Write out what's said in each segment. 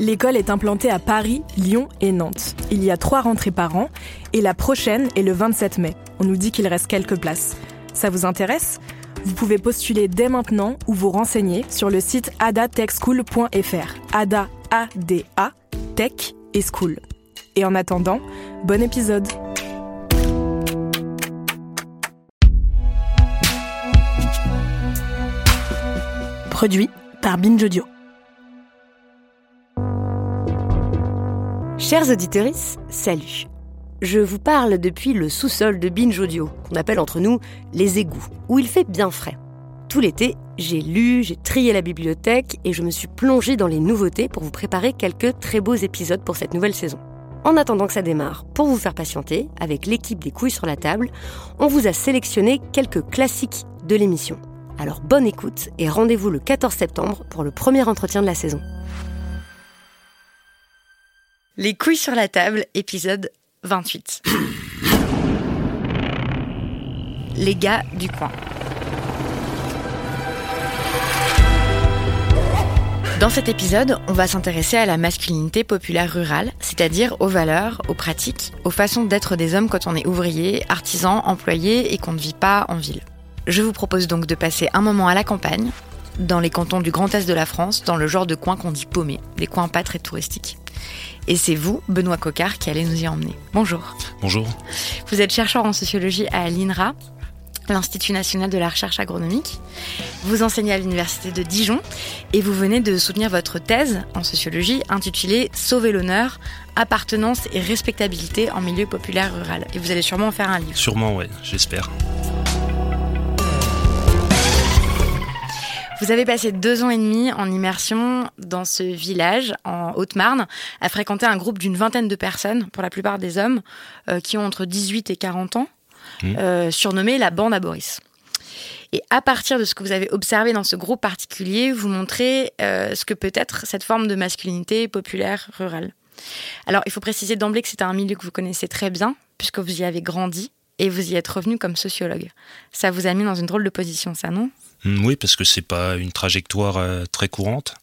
L'école est implantée à Paris, Lyon et Nantes. Il y a trois rentrées par an et la prochaine est le 27 mai. On nous dit qu'il reste quelques places. Ça vous intéresse? Vous pouvez postuler dès maintenant ou vous renseigner sur le site adatechschool.fr. Ada, A-D-A, Tech et School. Et en attendant, bon épisode Produit par Binge. Chers auditeurs, salut. Je vous parle depuis le sous-sol de Binge Audio, qu'on appelle entre nous les égouts, où il fait bien frais. Tout l'été, j'ai lu, j'ai trié la bibliothèque et je me suis plongée dans les nouveautés pour vous préparer quelques très beaux épisodes pour cette nouvelle saison. En attendant que ça démarre, pour vous faire patienter, avec l'équipe des couilles sur la table, on vous a sélectionné quelques classiques de l'émission. Alors bonne écoute et rendez-vous le 14 septembre pour le premier entretien de la saison. Les couilles sur la table, épisode 28. Les gars du coin. Dans cet épisode, on va s'intéresser à la masculinité populaire rurale, c'est-à-dire aux valeurs, aux pratiques, aux façons d'être des hommes quand on est ouvrier, artisan, employé et qu'on ne vit pas en ville. Je vous propose donc de passer un moment à la campagne, dans les cantons du Grand Est de la France, dans le genre de coin qu'on dit paumé, des coins pas très touristiques. Et c'est vous, Benoît Coquart, qui allez nous y emmener. Bonjour. Bonjour. Vous êtes chercheur en sociologie à l'INRA, l'Institut national de la recherche agronomique. Vous enseignez à l'Université de Dijon et vous venez de soutenir votre thèse en sociologie intitulée Sauver l'honneur, appartenance et respectabilité en milieu populaire rural. Et vous allez sûrement en faire un livre. Sûrement, ouais, j'espère. Vous avez passé deux ans et demi en immersion dans ce village en Haute-Marne, à fréquenter un groupe d'une vingtaine de personnes, pour la plupart des hommes, euh, qui ont entre 18 et 40 ans, Mmh. euh, surnommé la bande à Boris. Et à partir de ce que vous avez observé dans ce groupe particulier, vous montrez euh, ce que peut être cette forme de masculinité populaire rurale. Alors, il faut préciser d'emblée que c'est un milieu que vous connaissez très bien, puisque vous y avez grandi et vous y êtes revenu comme sociologue. Ça vous a mis dans une drôle de position, ça, non? Oui, parce que c'est pas une trajectoire euh, très courante.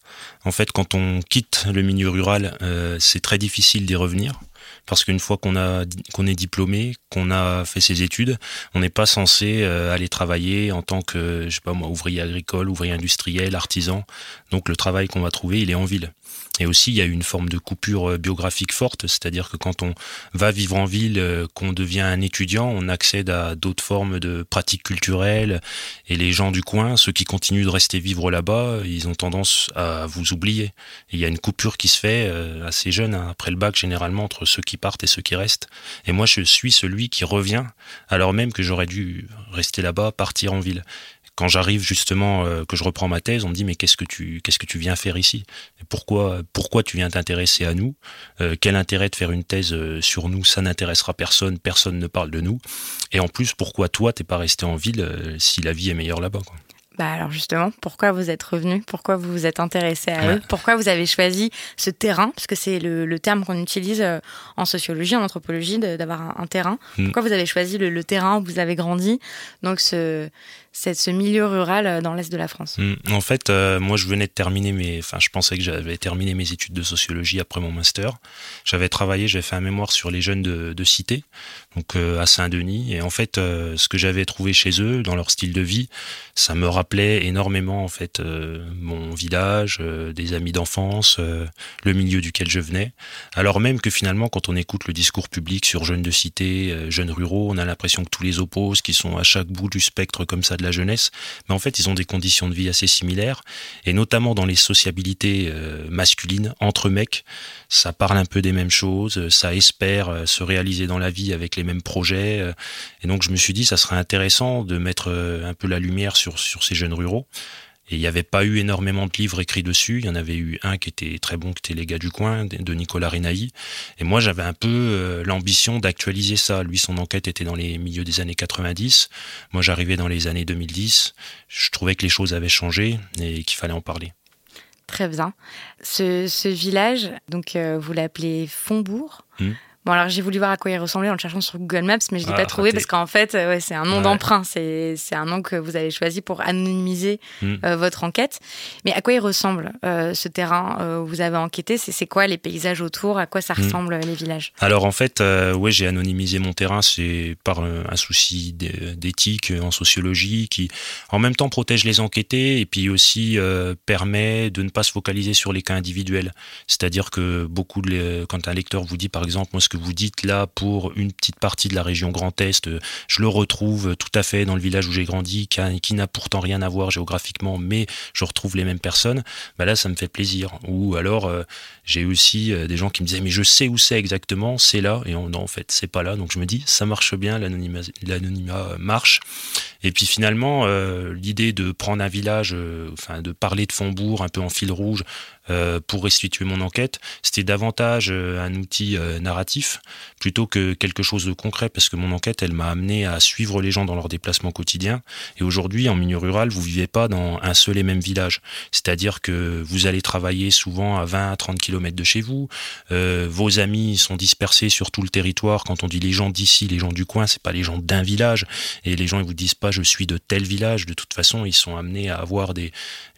En fait, quand on quitte le milieu rural, euh, c'est très difficile d'y revenir. Parce qu'une fois qu'on a qu'on est diplômé, qu'on a fait ses études, on n'est pas censé euh, aller travailler en tant que je sais pas moi ouvrier agricole, ouvrier industriel, artisan. Donc le travail qu'on va trouver, il est en ville. Et aussi, il y a une forme de coupure euh, biographique forte, c'est-à-dire que quand on va vivre en ville, euh, qu'on devient un étudiant, on accède à d'autres formes de pratiques culturelles. Et les gens du coin, ceux qui continuent de rester vivre là-bas, ils ont tendance à vous oublier. Il y a une coupure qui se fait assez jeune, hein, après le bac, généralement, entre ceux qui partent et ceux qui restent. Et moi, je suis celui qui revient, alors même que j'aurais dû rester là-bas, partir en ville. Quand j'arrive justement euh, que je reprends ma thèse, on me dit mais qu'est-ce que tu qu'est-ce que tu viens faire ici? Pourquoi pourquoi tu viens t'intéresser à nous? Euh, Quel intérêt de faire une thèse euh, sur nous? Ça n'intéressera personne, personne ne parle de nous. Et en plus, pourquoi toi t'es pas resté en ville si la vie est meilleure là-bas Bah alors justement, pourquoi vous êtes revenu Pourquoi vous vous êtes intéressé à Ouais. eux Pourquoi vous avez choisi ce terrain? Parce que c'est le, le terme qu'on utilise euh, en sociologie, en anthropologie, d'avoir un, un terrain. Mm. Pourquoi vous avez choisi le, le terrain où vous avez grandi? Donc ce, ce milieu rural euh, dans l'est de la France mmh. En fait, euh, moi, je venais de terminer mes, enfin, je pensais que j'avais terminé mes études de sociologie après mon master. J'avais travaillé, j'avais fait un mémoire sur les jeunes de, de cité, donc euh, à Saint-Denis. Et en fait, ce que j'avais trouvé chez eux, dans leur style de vie, ça me rappelait énormément en fait mon village, des amis d'enfance, le milieu duquel je venais. Alors même que finalement, quand on écoute le discours public sur jeunes de cité, jeunes ruraux, on a l'impression que tous les opposent, qui sont à chaque bout du spectre comme ça de la jeunesse, mais en fait, ils ont des conditions de vie assez similaires, et notamment dans les sociabilités euh, masculines entre mecs, ça parle un peu des mêmes choses, ça espère euh, se réaliser dans la vie avec les mêmes projets, euh, et donc je me suis dit, ça serait intéressant de mettre un peu la lumière sur, sur ces jeunes ruraux. Et il n'y avait pas eu énormément de livres écrits dessus. Il y en avait eu un qui était très bon, qui était Les gars du coin, de Nicolas Renaï. Et moi, j'avais un peu euh, l'ambition d'actualiser ça. Lui, son enquête était dans les milieux des années 90. Moi, j'arrivais dans les années 2010. Je trouvais que les choses avaient changé et qu'il fallait en parler. Très bien. Ce, village, donc euh, vous l'appelez Fondbourg. Hmm. Bon, alors j'ai voulu voir à quoi il ressemblait en le cherchant sur Google Maps, mais je ne l'ai ah, pas trouvé parce qu'en fait, euh, ouais, c'est un nom d'emprunt. C'est, un nom que vous avez choisi pour anonymiser hmm. euh, votre enquête. Mais à quoi il ressemble euh, ce terrain où vous avez enquêté? C'est, quoi les paysages autour? À quoi ça hmm. ressemble les villages? Alors en fait, ouais, j'ai anonymisé mon terrain. C'est par un souci d'éthique en sociologie qui, en même temps, protège les enquêtés et puis aussi permet de ne pas se focaliser sur les cas individuels. C'est-à-dire que beaucoup de, quand un lecteur vous dit, par exemple, moi, que vous dites là pour une petite partie de la région Grand Est, euh, je le retrouve tout à fait dans le village où j'ai grandi, qui, n'a pourtant rien à voir géographiquement, mais je retrouve les mêmes personnes, bah là ça me fait plaisir. Ou alors euh, j'ai aussi euh, des gens qui me disaient mais je sais où c'est exactement, c'est là, et non en fait c'est pas là, donc je me dis ça marche bien, l'anonymat marche. Et puis finalement l'idée de prendre un village, enfin de parler de Fondbourg un peu en fil rouge, euh, pour restituer mon enquête, c'était davantage euh, un outil euh, narratif plutôt que quelque chose de concret parce que mon enquête, elle m'a amené à suivre les gens dans leurs déplacements quotidiens. Et aujourd'hui, en milieu rural, vous vivez pas dans un seul et même village. C'est-à-dire que vous allez travailler souvent à 20 à 30 km de chez vous. vos amis sont dispersés sur tout le territoire. Quand on dit les gens d'ici, les gens du coin, c'est pas les gens d'un village. Et les gens, ils vous disent pas je suis de tel village. De toute façon, ils sont amenés à avoir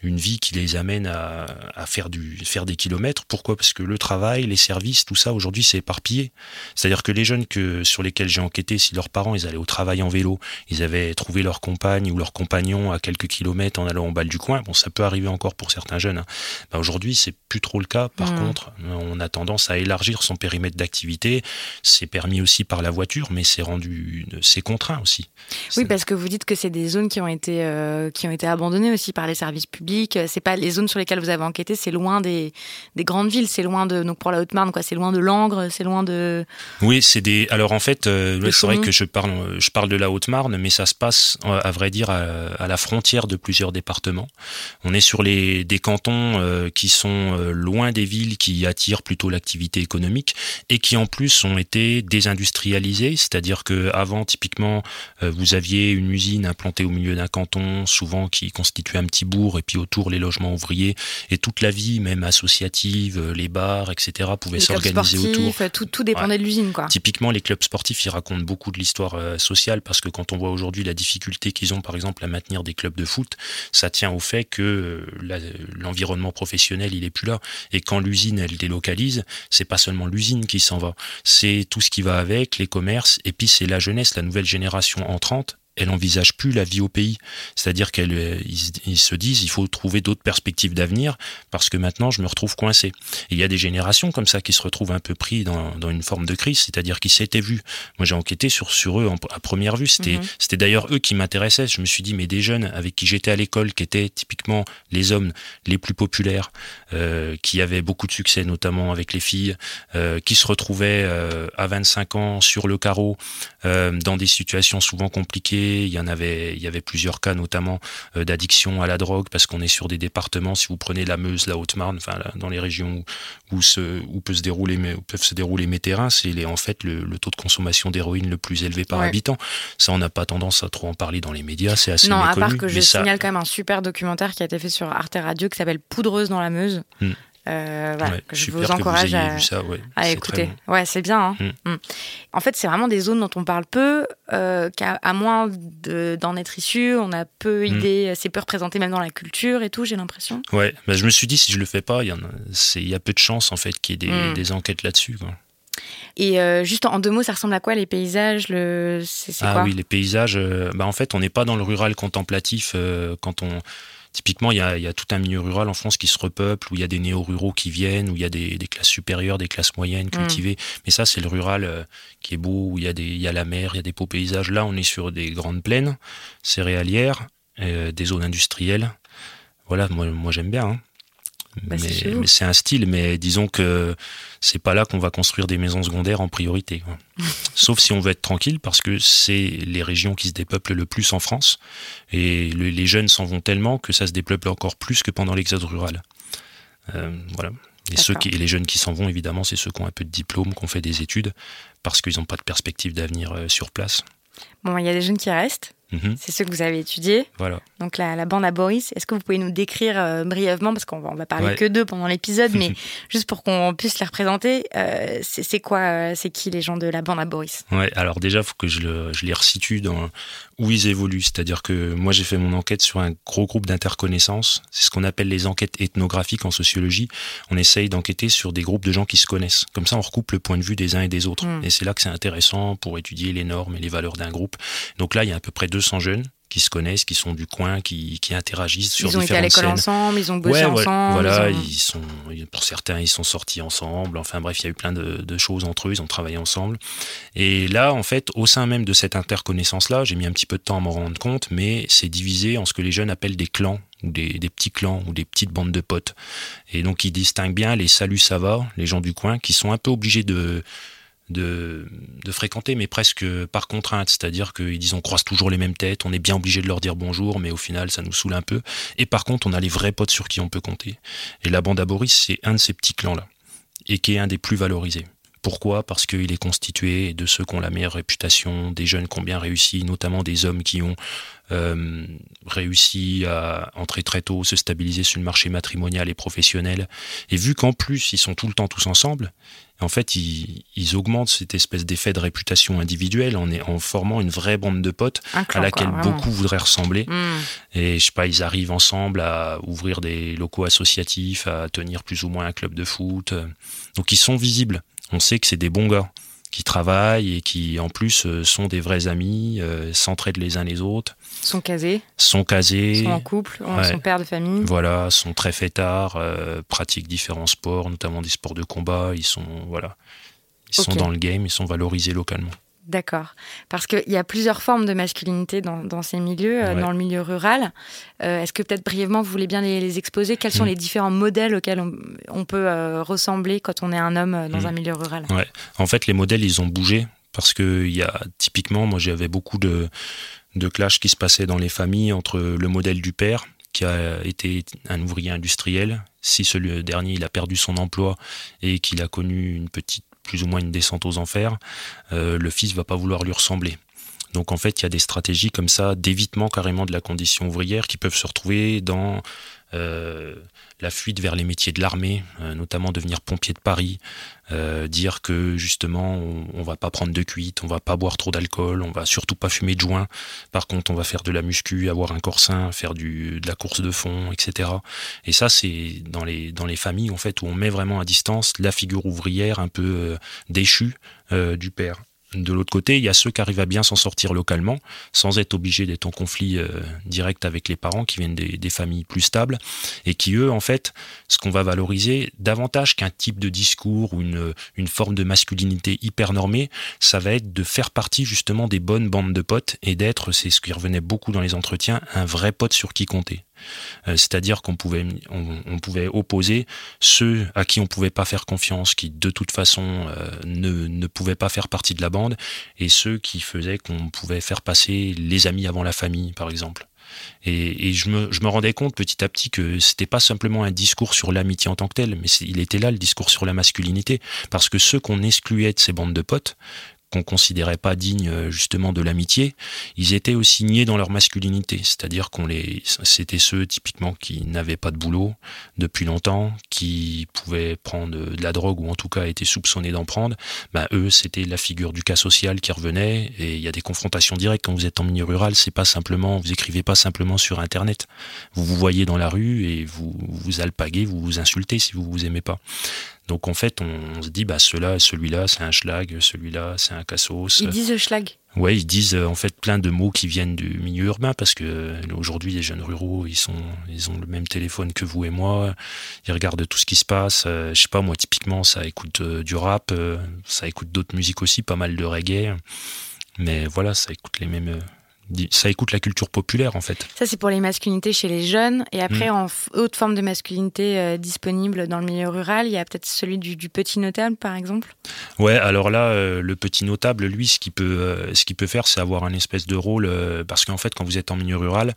une vie qui les amène à, faire faire des kilomètres. Pourquoi? Parce que le travail, les services, tout ça aujourd'hui c'est éparpillé. C'est-à-dire que les jeunes que sur lesquels j'ai enquêté, si leurs parents ils allaient au travail en vélo, ils avaient trouvé leur compagne ou leur compagnon à quelques kilomètres en allant au bal du coin. Bon, ça peut arriver encore pour certains jeunes. Hein. Bah, aujourd'hui c'est plus trop le cas. Par mmh. contre, on a tendance à élargir son périmètre d'activité. C'est permis aussi par la voiture, mais c'est rendu, c'est contraint aussi. Oui, parce que vous dites que c'est des zones qui ont été euh, qui ont été abandonnées aussi par les services publics. C'est pas les zones sur lesquelles vous avez enquêté, c'est loin des, grandes villes, c'est loin de donc pour la Haute-Marne quoi, c'est loin de Langres, c'est loin de. Oui, c'est des. Alors en fait, euh, c'est vrai que je parle, je parle de la Haute-Marne, mais ça se passe à vrai dire à, la frontière de plusieurs départements. On est sur les des cantons euh, qui sont euh, loin des villes qui attirent plutôt l'activité économique et qui en plus ont été désindustrialisés, c'est-à-dire que avant typiquement vous aviez une usine implantée au milieu d'un canton, souvent qui constituait un petit bourg et puis autour les logements ouvriers et toute la vie même associative, euh, les bars, etc., pouvaient s'organiser autour. Tout, tout dépendait de l'usine, quoi. Typiquement, les clubs sportifs, ils racontent beaucoup de l'histoire euh, sociale parce que quand on voit aujourd'hui la difficulté qu'ils ont, par exemple, à maintenir des clubs de foot, ça tient au fait que euh, l'environnement professionnel, il est plus là. Et quand l'usine, elle délocalise, c'est pas seulement l'usine qui s'en va, c'est tout ce qui va avec, les commerces, et puis c'est la jeunesse, la nouvelle génération entrante elle envisage plus la vie au pays. C'est-à-dire qu'ils euh, ils se disent, il faut trouver d'autres perspectives d'avenir parce que maintenant je me retrouve coincé. Et il y a des générations comme ça qui se retrouvent un peu pris dans, dans une forme de crise, c'est-à-dire qui s'étaient vus. Moi j'ai enquêté sur, sur eux à première vue. C'était, mhm. c'était d'ailleurs eux qui m'intéressaient. Je me suis dit, mais des jeunes avec qui j'étais à l'école, qui étaient typiquement les hommes les plus populaires, euh, qui avaient beaucoup de succès, notamment avec les filles, euh, qui se retrouvaient euh, à 25 ans sur le carreau, dans des situations souvent compliquées il y en avait, il y avait plusieurs cas, notamment euh, d'addiction à la drogue, parce qu'on est sur des départements. Si vous prenez la Meuse, la Haute-Marne, enfin dans les régions où, où, se, où, peut se dérouler, où peuvent se dérouler mes terrains, c'est en fait le, taux de consommation d'héroïne le plus élevé par habitant. Ça, on n'a pas tendance à trop en parler dans les médias, c'est assez non, méconnu. à part que je signale quand même un super documentaire qui a été fait sur Arte Radio qui s'appelle Poudreuse dans la Meuse. Hmm euh, voilà, que je vous encourage à, écouter. Ouais, c'est bien. Hein. Mm. Mm. En fait, c'est vraiment des zones dont on parle peu, euh, qu'à à moins d'en être issu, on a peu mm. idée, c'est peu représenté même dans la culture et tout, j'ai l'impression. Ouais, bah, je me suis dit, si je le fais pas, il y, a, y a peu de chances en fait qu'il y ait des, des enquêtes là-dessus. Et euh, juste en deux mots, ça ressemble à quoi les paysages le... Ah oui, les paysages, bah, en fait, on n'est pas dans le rural contemplatif quand on... Typiquement, il y, a, tout un milieu rural en France qui se repeuple, où il y a des néo-ruraux qui viennent, où il y a des, classes supérieures, des classes moyennes mm. cultivées. Mais ça, c'est le rural qui est beau, où il y, a des, il y a la mer, il y a des beaux paysages. Là, on est sur des grandes plaines céréalières, des zones industrielles. Voilà, moi, moi j'aime bien. Hein. Bah, mais, c'est un style, mais disons que c'est pas là qu'on va construire des maisons secondaires en priorité. Sauf si on veut être tranquille, parce que c'est les régions qui se dépeuplent le plus en France, et les jeunes s'en vont tellement que ça se dépeuple encore plus que pendant l'exode rural. Euh, voilà. Et, ceux qui, et les jeunes qui s'en vont, évidemment, c'est ceux qui ont un peu de diplôme, qui ont fait des études, parce qu'ils n'ont pas de perspective d'avenir euh, sur place. Bon, il y a des jeunes qui restent. Mhm. C'est ce que vous avez étudié. Voilà. Donc la, bande à Boris, est-ce que vous pouvez nous décrire euh, brièvement, parce qu'on va, on va parler que d'eux pendant l'épisode, mais juste pour qu'on puisse les représenter, euh, c'est, quoi, euh, c'est qui les gens de la bande à Boris? Ouais, alors déjà, il faut que je, je, les resitue dans où ils évoluent. C'est-à-dire que moi, j'ai fait mon enquête sur un gros groupe d'interconnaissances. C'est ce qu'on appelle les enquêtes ethnographiques en sociologie. On essaye d'enquêter sur des groupes de gens qui se connaissent. Comme ça, on recoupe le point de vue des uns et des autres. Hmm. Et c'est là que c'est intéressant pour étudier les normes et les valeurs d'un groupe. Donc là, il y a à peu près 200 jeunes qui se connaissent, qui sont du coin, qui, qui interagissent sur différentes scènes. Ils ont été à l'école ensemble, ils ont bossé ensemble. Voilà, ils, sont, pour certains, ils sont sortis ensemble. Enfin bref, il y a eu plein de, de, choses entre eux, ils ont travaillé ensemble. Et là, en fait, au sein même de cette interconnaissance-là, j'ai mis un petit peu de temps à m'en rendre compte, mais c'est divisé en ce que les jeunes appellent des clans ou des, des, petits clans ou des petites bandes de potes. Et donc, ils distinguent bien les salut ça va, les gens du coin, qui sont un peu obligés de de, fréquenter, mais presque par contrainte. C'est-à-dire qu'ils disent on croise toujours les mêmes têtes, on est bien obligé de leur dire bonjour, mais au final, ça nous saoule un peu. Et par contre, on a les vrais potes sur qui on peut compter. Et la bande à Boris, c'est un de ces petits clans-là, et qui est un des plus valorisés. Pourquoi? Parce qu'il est constitué de ceux qui ont la meilleure réputation, des jeunes qui ont bien réussi, notamment des hommes qui ont euh, réussi à entrer très tôt, se stabiliser sur le marché matrimonial et professionnel. Et vu qu'en plus, ils sont tout le temps tous ensemble, en fait, ils, augmentent cette espèce d'effet de réputation individuelle en, en, formant une vraie bande de potes à laquelle beaucoup voudraient ressembler. Hmm. Et je sais pas, ils arrivent ensemble à ouvrir des locaux associatifs, à tenir plus ou moins un club de foot. Donc ils sont visibles on sait que c'est des bons gars qui travaillent et qui en plus euh, sont des vrais amis, euh, s'entraident les uns les autres. Sont casés. Sont casés. Sont en couple, sont pères de famille. Voilà, sont très fêtards, euh, pratiquent différents sports, notamment des sports de combat. Ils sont voilà, ils sont dans le game, ils sont valorisés localement. D'accord. Parce qu'il y a plusieurs formes de masculinité dans, ces milieux, euh, dans le milieu rural. Euh, est-ce que peut-être brièvement vous voulez bien les, exposer? Quels sont hmm. les différents modèles auxquels on, peut euh, ressembler quand on est un homme dans hmm. un milieu rural? Ouais. En fait, les modèles, ils ont bougé. Parce que y a typiquement, moi j'avais beaucoup de, de clashs qui se passaient dans les familles entre le modèle du père, qui a été un ouvrier industriel, si ce dernier il a perdu son emploi et qu'il a connu une petite plus ou moins une descente aux enfers, euh, le fils va pas vouloir lui ressembler. Donc en fait, il y a des stratégies comme ça d'évitement carrément de la condition ouvrière qui peuvent se retrouver dans euh, la fuite vers les métiers de l'armée, euh, notamment devenir pompier de Paris, dire que justement on, va pas prendre de cuite, on va pas boire trop d'alcool, on va surtout pas fumer de joint. Par contre, on va faire de la muscu, avoir un corps sain, faire du, de la course de fond, etc. Et ça, c'est dans les dans les familles en fait où on met vraiment à distance la figure ouvrière un peu déchue du père. De l'autre côté, il y a ceux qui arrivent à bien s'en sortir localement, sans être obligés d'être en conflit euh, direct avec les parents, qui viennent des, familles plus stables, et qui, eux, en fait, ce qu'on va valoriser, davantage qu'un type de discours ou une, une forme de masculinité hyper normée, ça va être de faire partie justement des bonnes bandes de potes et d'être, c'est ce qui revenait beaucoup dans les entretiens, un vrai pote sur qui compter. Euh, c'est-à-dire qu'on pouvait, on, pouvait opposer ceux à qui on pouvait pas faire confiance, qui de toute façon euh, ne, ne pouvaient pas faire partie de la bande, et ceux qui faisaient qu'on pouvait faire passer les amis avant la famille, par exemple. Et, je, me, je, me, rendais compte petit à petit que c'était pas simplement un discours sur l'amitié en tant que tel, mais il était là le discours sur la masculinité, parce que ceux qu'on excluait de ces bandes de potes, qu'on considérait pas dignes euh, justement de l'amitié, ils étaient aussi niés dans leur masculinité, c'est-à-dire qu'on les, c'était ceux typiquement qui n'avaient pas de boulot depuis longtemps, qui pouvaient prendre de la drogue ou en tout cas étaient soupçonnés d'en prendre. Ben eux, c'était la figure du cas social qui revenait et il y a des confrontations directes quand vous êtes en milieu rural. C'est pas simplement, vous écrivez pas simplement sur Internet. Vous vous voyez dans la rue et vous vous alpaguez, vous vous insultez si vous vous aimez pas. Donc en fait, on, se dit, bah, cela, celui-là, c'est un schlag, celui-là, c'est un cassos. Ils disent schlag Ouais, ils disent en fait plein de mots qui viennent du milieu urbain parce que euh, aujourd'hui les jeunes ruraux ils sont ils ont le même téléphone que vous et moi, ils regardent tout ce qui se passe. Euh, je sais pas moi typiquement ça écoute euh, du rap, ça écoute d'autres musiques aussi, pas mal de reggae, mais voilà ça écoute les mêmes ça écoute la culture populaire en fait. Ça c'est pour les masculinités chez les jeunes et après mm. en autre forme de masculinité euh, disponible dans le milieu rural, il y a peut-être celui du, petit notable par exemple. Ouais, alors là euh, le petit notable lui ce qu'il peut euh, ce qu'il peut faire c'est avoir un espèce de rôle parce qu'en fait quand vous êtes en milieu rural,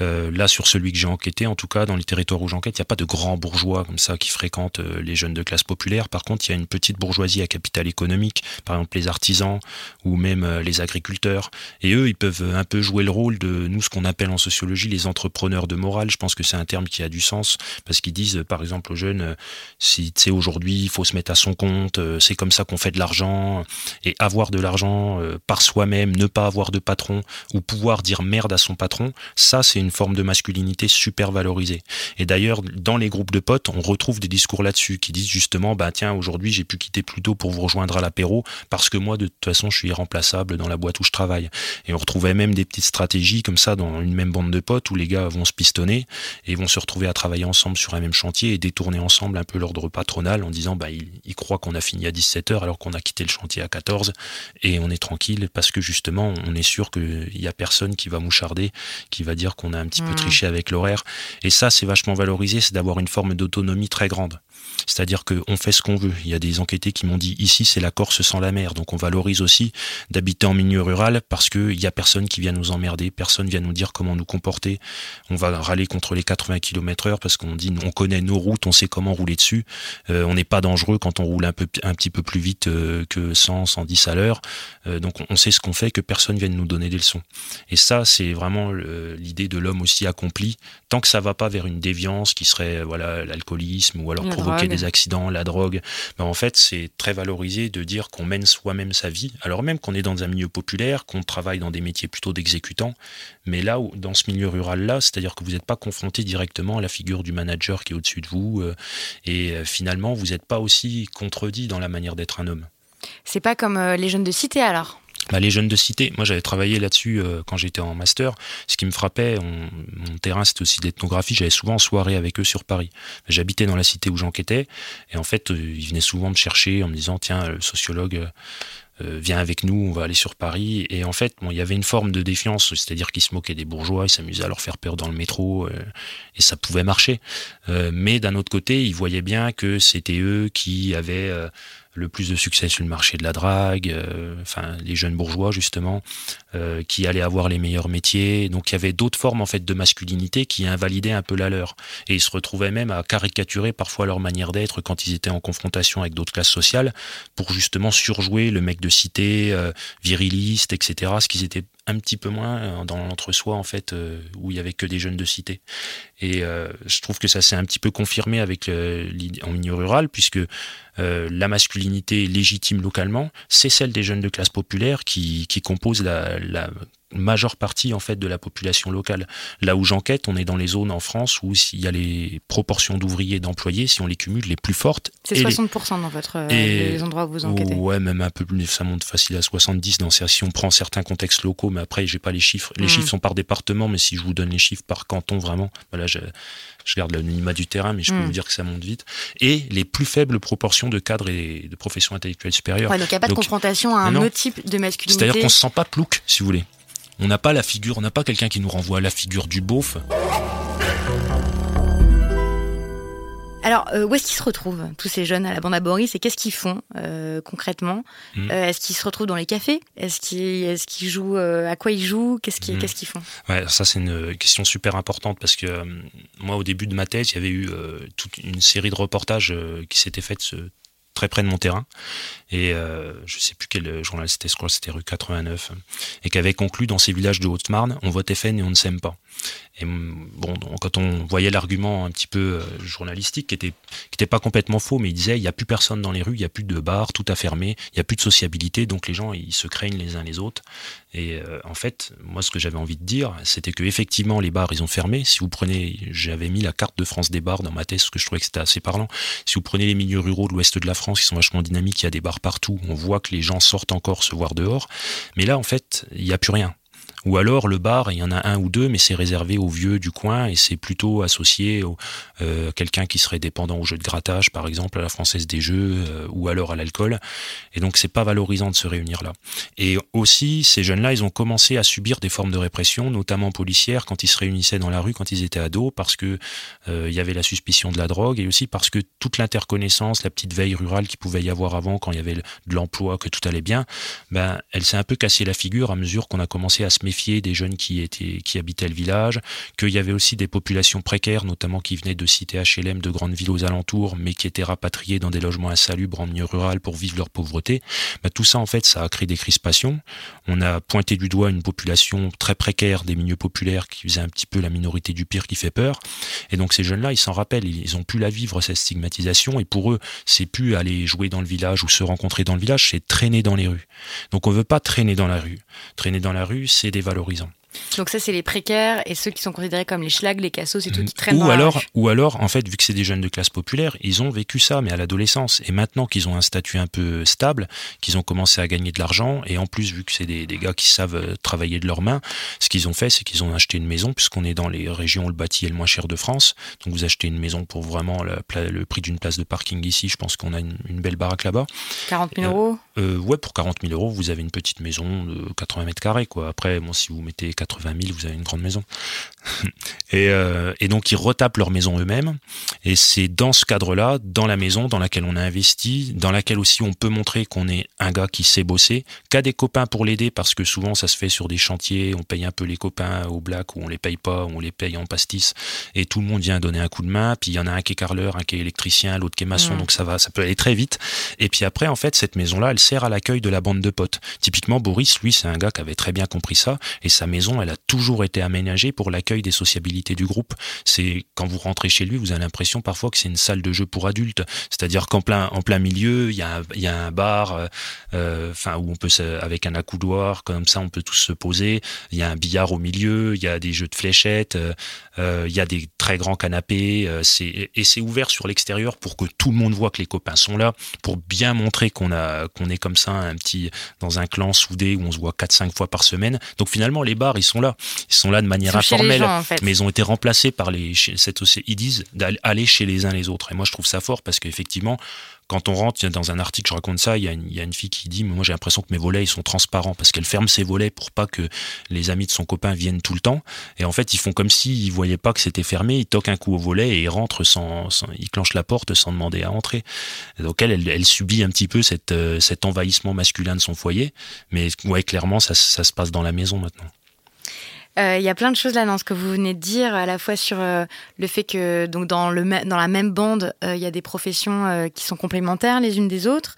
euh, là, sur celui que j'ai enquêté, en tout cas, dans les territoires où j'enquête, il n'y a pas de grands bourgeois comme ça qui fréquentent euh, les jeunes de classe populaire. Par contre, il y a une petite bourgeoisie à capital économique, par exemple les artisans ou même euh, les agriculteurs. Et eux, ils peuvent un peu jouer le rôle de nous, ce qu'on appelle en sociologie les entrepreneurs de morale. Je pense que c'est un terme qui a du sens parce qu'ils disent, par exemple, aux jeunes, si tu sais, aujourd'hui, il faut se mettre à son compte, c'est comme ça qu'on fait de l'argent. Et avoir de l'argent par soi-même, ne pas avoir de patron ou pouvoir dire merde à son patron, ça, c'est une forme de masculinité super valorisée. Et d'ailleurs, dans les groupes de potes, on retrouve des discours là-dessus qui disent justement, bah tiens, aujourd'hui j'ai pu quitter plus tôt pour vous rejoindre à l'apéro parce que moi, de toute façon, je suis irremplaçable dans la boîte où je travaille. Et on retrouvait même des petites stratégies comme ça dans une même bande de potes où les gars vont se pistonner et vont se retrouver à travailler ensemble sur un même chantier et détourner ensemble un peu l'ordre patronal en disant, bah ils, croient qu'on a fini à 17h alors qu'on a quitté le chantier à 14 et on est tranquille parce que justement, on est sûr qu'il y a personne qui va moucharder, qui va dire qu'on a un petit peu mm. triché avec l'horaire. Et ça, c'est vachement valorisé, c'est d'avoir une forme d'autonomie très grande. C'est-à-dire qu'on fait ce qu'on veut. Il y a des enquêtés qui m'ont dit ici c'est la Corse sans la mer. Donc on valorise aussi d'habiter en milieu rural parce qu'il n'y a personne qui vient nous emmerder, personne vient nous dire comment nous comporter. On va râler contre les 80 km heure parce qu'on dit on connaît nos routes, on sait comment rouler dessus. Euh, on n'est pas dangereux quand on roule un, peu, un petit peu plus vite euh, que 100, 110 à l'heure. Euh, donc on sait ce qu'on fait, que personne vienne nous donner des leçons. Et ça c'est vraiment l'idée de l'homme aussi accompli. Tant que ça va pas vers une déviance qui serait voilà l'alcoolisme ou alors provoquer des accidents, la drogue. Ben, en fait, c'est très valorisé de dire qu'on mène soi-même sa vie, alors même qu'on est dans un milieu populaire, qu'on travaille dans des métiers plutôt d'exécutants. Mais là, dans ce milieu rural-là, c'est-à-dire que vous n'êtes pas confronté directement à la figure du manager qui est au-dessus de vous, euh, et euh, finalement, vous n'êtes pas aussi contredit dans la manière d'être un homme. C'est pas comme euh, les jeunes de cité alors? Bah, les jeunes de cité, moi j'avais travaillé là-dessus euh, quand j'étais en master. Ce qui me frappait, mon terrain c'était aussi l'ethnographie, j'allais souvent en soirée avec eux sur Paris. J'habitais dans la cité où j'enquêtais et en fait euh, ils venaient souvent me chercher en me disant tiens le sociologue euh, viens avec nous, on va aller sur Paris. Et en fait, bon, il y avait une forme de défiance, c'est-à-dire qu'ils se moquaient des bourgeois, ils s'amusaient à leur faire peur dans le métro, et ça pouvait marcher. mais d'un autre côté, ils voyaient bien que c'était eux qui avaient le plus de succès sur le marché de la drague, euh, enfin les jeunes bourgeois justement, euh, qui allaient avoir les meilleurs métiers. Donc il y avait d'autres formes en fait de masculinité qui invalidaient un peu la leur. Et ils se retrouvaient même à caricaturer parfois leur manière d'être quand ils étaient en confrontation avec d'autres classes sociales pour justement surjouer le mec de cité, euh, viriliste, etc. Ce qu'ils étaient un petit peu moins dans l'entre-soi en fait où il y avait que des jeunes de cité. Et je trouve que ça s'est un petit peu confirmé avec en milieu rural puisque euh, la masculinité légitime localement, c'est celle des jeunes de classe populaire qui, qui composent la majeure partie en fait de la population locale. Là où j'enquête, on est dans les zones en France où il y a les proportions d'ouvriers et d'employés, si on les cumule, les plus fortes. C'est 60% dans votre euh, les endroits où vous enquêtez. Ouais, même un peu plus, ça monte facile à 70 dans si on prend certains contextes locaux, mais après j'ai pas les chiffres. Les mmh. chiffres sont par département, mais si je vous donne les chiffres par canton vraiment, voilà, je, je garde l'anonymat du terrain, mais je peux mmh. vous dire que ça monte vite. Et les plus faibles proportions de cadres et de professions intellectuelles supérieures. donc il n'y a pas de confrontation à un autre type de masculinité. C'est-à-dire qu'on se sent pas plouc, si vous voulez. On n'a pas la figure, on n'a pas quelqu'un qui nous renvoie à la figure du beauf. Alors, euh, où est-ce qu'ils se retrouvent, tous ces jeunes à la bande à Boris, et qu'est-ce qu'ils font euh, concrètement hmm. euh, Est-ce qu'ils se retrouvent dans les cafés? Est-ce qu'ils jouent À quoi ils jouent? Qu'est-ce qu'ils hmm. qu'ils font? Ouais, ça c'est une question super importante parce que moi, au début de ma thèse, il y avait eu toute une série de reportages qui s'étaient faits très près de mon terrain. Et euh, je sais plus quel journal c'était, je crois c'était rue 89, et qui avait conclu dans ces villages de Haute-Marne, on vote FN et on ne s'aime pas. Et mm, bon, quand on voyait l'argument un petit peu euh, journalistique, qui était, pas complètement faux, mais il disait il n'y a plus personne dans les rues, il n'y a plus de bars, tout a fermé, il n'y a plus de sociabilité, donc les gens ils se craignent les uns les autres. Et euh, en fait, moi ce que j'avais envie de dire, c'était que effectivement les bars ils ont fermé. Si vous prenez, j'avais mis la carte de France des bars dans ma thèse, parce que je trouvais que c'était assez parlant. Si vous prenez les milieux ruraux de l'ouest de la France, qui sont vachement dynamiques, il y a des bars partout, on voit que les gens sortent encore se voir dehors. Mais là en fait, il n'y a plus rien. Ou alors le bar, il y en a un ou deux, mais c'est réservé aux vieux du coin et c'est plutôt associé à euh, quelqu'un qui serait dépendant au jeu de grattage, par exemple, à la française des jeux, euh, ou alors à l'alcool. Et donc c'est pas valorisant de se réunir là. Et aussi, ces jeunes-là, ils ont commencé à subir des formes de répression, notamment policières, quand ils se réunissaient dans la rue, quand ils étaient ados, parce que euh, il y avait la suspicion de la drogue et aussi parce que toute l'interconnaissance, la petite veille rurale qui pouvait y avoir avant, quand il y avait de l'emploi, que tout allait bien, ben elle s'est un peu cassée la figure à mesure qu'on a commencé à se méfier des jeunes qui, habitaient le village, qu'il y avait aussi des populations précaires, notamment qui venaient de cités HLM, de grandes villes aux alentours, mais qui étaient rapatriées dans des logements insalubres en milieu rural pour vivre leur pauvreté. Bah, tout ça, en fait, ça a créé des crispations. On a pointé du doigt une population très précaire des milieux populaires qui faisait un petit peu la minorité du pire qui fait peur. Et donc ces jeunes-là, ils s'en rappellent, ils ont pu la vivre, cette stigmatisation, et pour eux, c'est plus aller jouer dans le village ou se rencontrer dans le village, c'est traîner dans les rues. Donc on veut pas traîner dans la rue. Traîner dans la rue, c'est des valorisant. Donc ça, c'est les précaires et ceux qui sont considérés comme les schlags, les cassos et tout qui traînent ou dans alors, la rue. Ou alors, en fait, vu que c'est des jeunes de classe populaire, ils ont vécu ça, mais à l'adolescence. Et maintenant qu'ils ont un statut un peu stable, qu'ils ont commencé à gagner de l'argent, et en plus, vu que c'est des, des, gars qui savent euh, travailler de leurs mains, ce qu'ils ont fait, c'est qu'ils ont acheté une maison, puisqu'on est dans les régions où le bâti est le moins cher de France. Donc vous achetez une maison pour vraiment le, le prix d'une place de parking ici. Je pense qu'on a une, une, belle baraque là-bas. 40 000 euros euh, Ouais, pour 40 000 euros, vous avez une petite maison de 80 mètres carrés. Quoi. Après, bon, si vous mettez 80 000, vous avez une grande maison. et, euh, et, donc ils retapent leur maison eux-mêmes. Et c'est dans ce cadre-là, dans la maison dans laquelle on a investi, dans laquelle aussi on peut montrer qu'on est un gars qui sait bosser, qu'a des copains pour l'aider, parce que souvent ça se fait sur des chantiers, on paye un peu les copains au black, ou on les paye pas, ou on les paye en pastis, et tout le monde vient donner un coup de main, puis il y en a un qui est carreleur, un qui est électricien, l'autre qui est maçon, mmh. donc ça va, ça peut aller très vite. Et puis après, en fait, cette maison-là, elle sert à l'accueil de la bande de potes. Typiquement, Boris, lui, c'est un gars qui avait très bien compris ça, et sa maison, elle a toujours été aménagée pour l'accueil des sociabilités du groupe. C'est quand vous rentrez chez lui, vous avez l'impression parfois que c'est une salle de jeu pour adultes. C'est-à-dire qu'en plein, en plein milieu, il y a, y a un bar, euh, enfin où on peut avec un accoudoir comme ça, on peut tous se poser. Il y a un billard au milieu, il y a des jeux de fléchettes, euh, il y a des très grands canapés. Euh, c'est et c'est ouvert sur l'extérieur pour que tout le monde voit que les copains sont là, pour bien montrer qu'on a qu'on est comme ça un petit dans un clan soudé où on se voit 4-5 fois par semaine. Donc finalement, les bars, ils sont là, ils sont là de manière informelle, gens, en fait. mais ils ont été remplacés par les cette ils disent d'aller chez les uns les autres. Et moi, je trouve ça fort parce qu'effectivement, quand on rentre dans un article, je raconte ça, il y a une, il y a une fille qui dit, moi j'ai l'impression que mes volets ils sont transparents parce qu'elle ferme ses volets pour pas que les amis de son copain viennent tout le temps. Et en fait, ils font comme s'ils voyaient pas que c'était fermé, ils toquent un coup au volet et ils rentrent sans, sans ils clenchent la porte sans demander à entrer. Donc elle, elle, elle, subit un petit peu cette, euh, cet envahissement masculin de son foyer. Mais ouais, clairement, ça, ça se passe dans la maison maintenant. Il euh, y a plein de choses là dans ce que vous venez de dire, à la fois sur euh, le fait que donc dans, le, dans la même bande, il euh, y a des professions qui sont complémentaires les unes des autres,